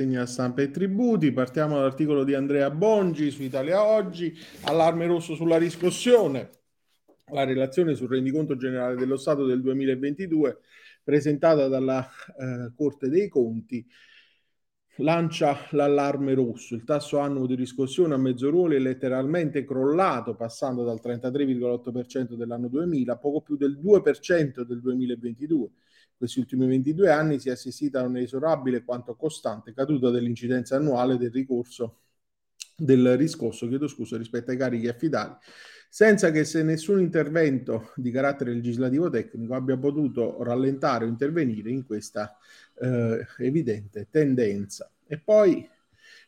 Segna stampa e tributi, partiamo dall'articolo di Andrea Bongi su Italia Oggi, allarme rosso sulla riscossione, la relazione sul rendiconto generale dello Stato del 2022 presentata dalla eh, Corte dei Conti lancia l'allarme rosso. Il tasso annuo di riscossione a mezzo ruolo è letteralmente crollato, passando dal 33,8% dell'anno 2000 a poco più del 2% del 2022 questi ultimi 22 anni si è assistita a un'inesorabile quanto costante caduta dell'incidenza annuale del ricorso del riscosso, chiedo scusa, rispetto ai carichi affidati, senza che se nessun intervento di carattere legislativo tecnico abbia potuto rallentare o intervenire in questa eh, evidente tendenza. E poi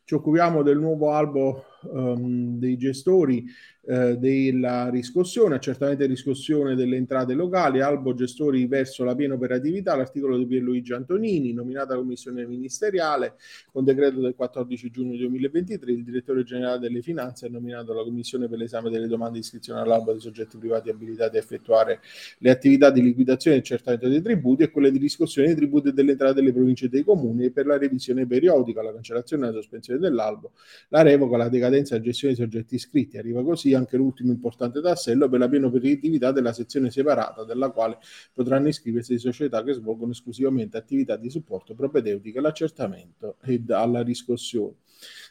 ci occupiamo del nuovo albo um, dei gestori eh, della riscossione, certamente riscossione delle entrate locali, albo gestori verso la piena operatività, l'articolo di Pierluigi Antonini, nominata commissione ministeriale con decreto del 14 giugno 2023, il direttore generale delle finanze ha nominato la commissione per l'esame delle domande di iscrizione all'albo dei soggetti privati abilitati a effettuare le attività di liquidazione e accertamento dei tributi e quelle di riscossione dei tributi e delle entrate delle province e dei comuni e per la revisione periodica, la cancellazione e la sospensione dell'albo, la revoca, la decadenza e la gestione dei soggetti iscritti. Arriva così anche l'ultimo importante tassello per la piena operatività della sezione separata, della quale potranno iscriversi società che svolgono esclusivamente attività di supporto propedeutiche all'accertamento e alla riscossione.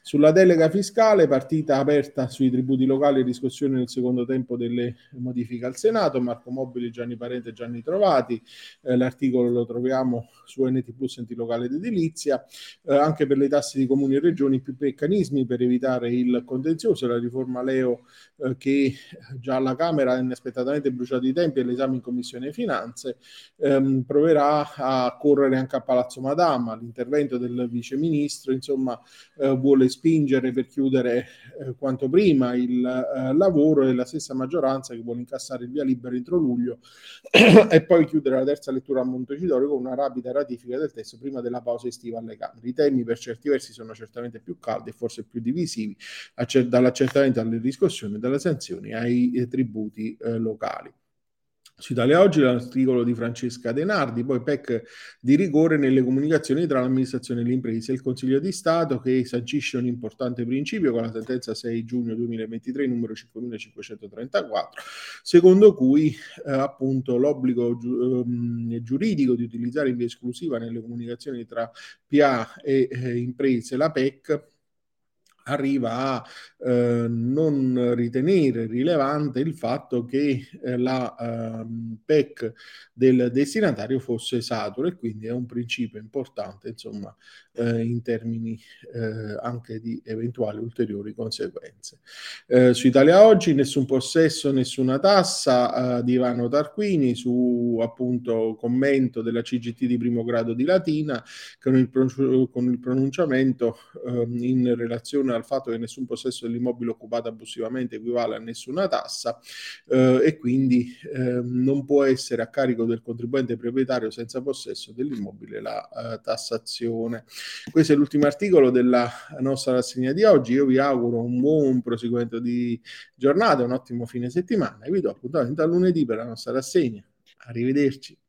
Sulla delega fiscale, partita aperta sui tributi locali e riscossione nel secondo tempo delle modifiche al Senato, Marco Mobili, Gianni Parente e Gianni Trovati, eh, l'articolo lo troviamo su NT Plus Enti Locale ed Edilizia, eh, anche per le tasse di comuni e regioni più meccanismi per evitare il contenzioso, la riforma Leo eh, che già alla Camera ha inaspettatamente bruciato i tempi all'esame in Commissione Finanze, ehm, proverà a correre anche a Palazzo Madama, l'intervento del Vice Ministro, insomma, eh, vuole spingere per chiudere eh, quanto prima il eh, lavoro e la stessa maggioranza che vuole incassare il via libera entro luglio e poi chiudere la terza lettura a Montecitorio con una rapida ratifica del testo prima della pausa estiva alle Camere. I temi per certi versi sono certamente più caldi e forse più divisivi, dall'accertamento alle riscossioni, dalle sanzioni ai eh, tributi eh, locali. Su Italia Oggi l'articolo di Francesca Denardi, poi PEC di rigore nelle comunicazioni tra l'amministrazione e le imprese, il Consiglio di Stato che sancisce un importante principio con la sentenza 6 giugno 2023 numero 5534, secondo cui eh, appunto l'obbligo giu- eh, giuridico di utilizzare in via esclusiva nelle comunicazioni tra PA e eh, imprese la PEC arriva a eh, non ritenere rilevante il fatto che eh, la eh, PEC del destinatario fosse saturo e quindi è un principio importante insomma eh, in termini eh, anche di eventuali ulteriori conseguenze. Eh, su Italia Oggi nessun possesso, nessuna tassa di Ivano Tarquini su appunto commento della CGT di primo grado di Latina con il, con il pronunciamento ehm, in relazione al fatto che nessun possesso dell'immobile occupato abusivamente equivale a nessuna tassa eh, e quindi eh, non può essere a carico del contribuente proprietario senza possesso dell'immobile la eh, tassazione. Questo è l'ultimo articolo della nostra rassegna di oggi. Io vi auguro un buon proseguimento di giornata, un ottimo fine settimana e vi do appuntamento a lunedì per la nostra rassegna. Arrivederci.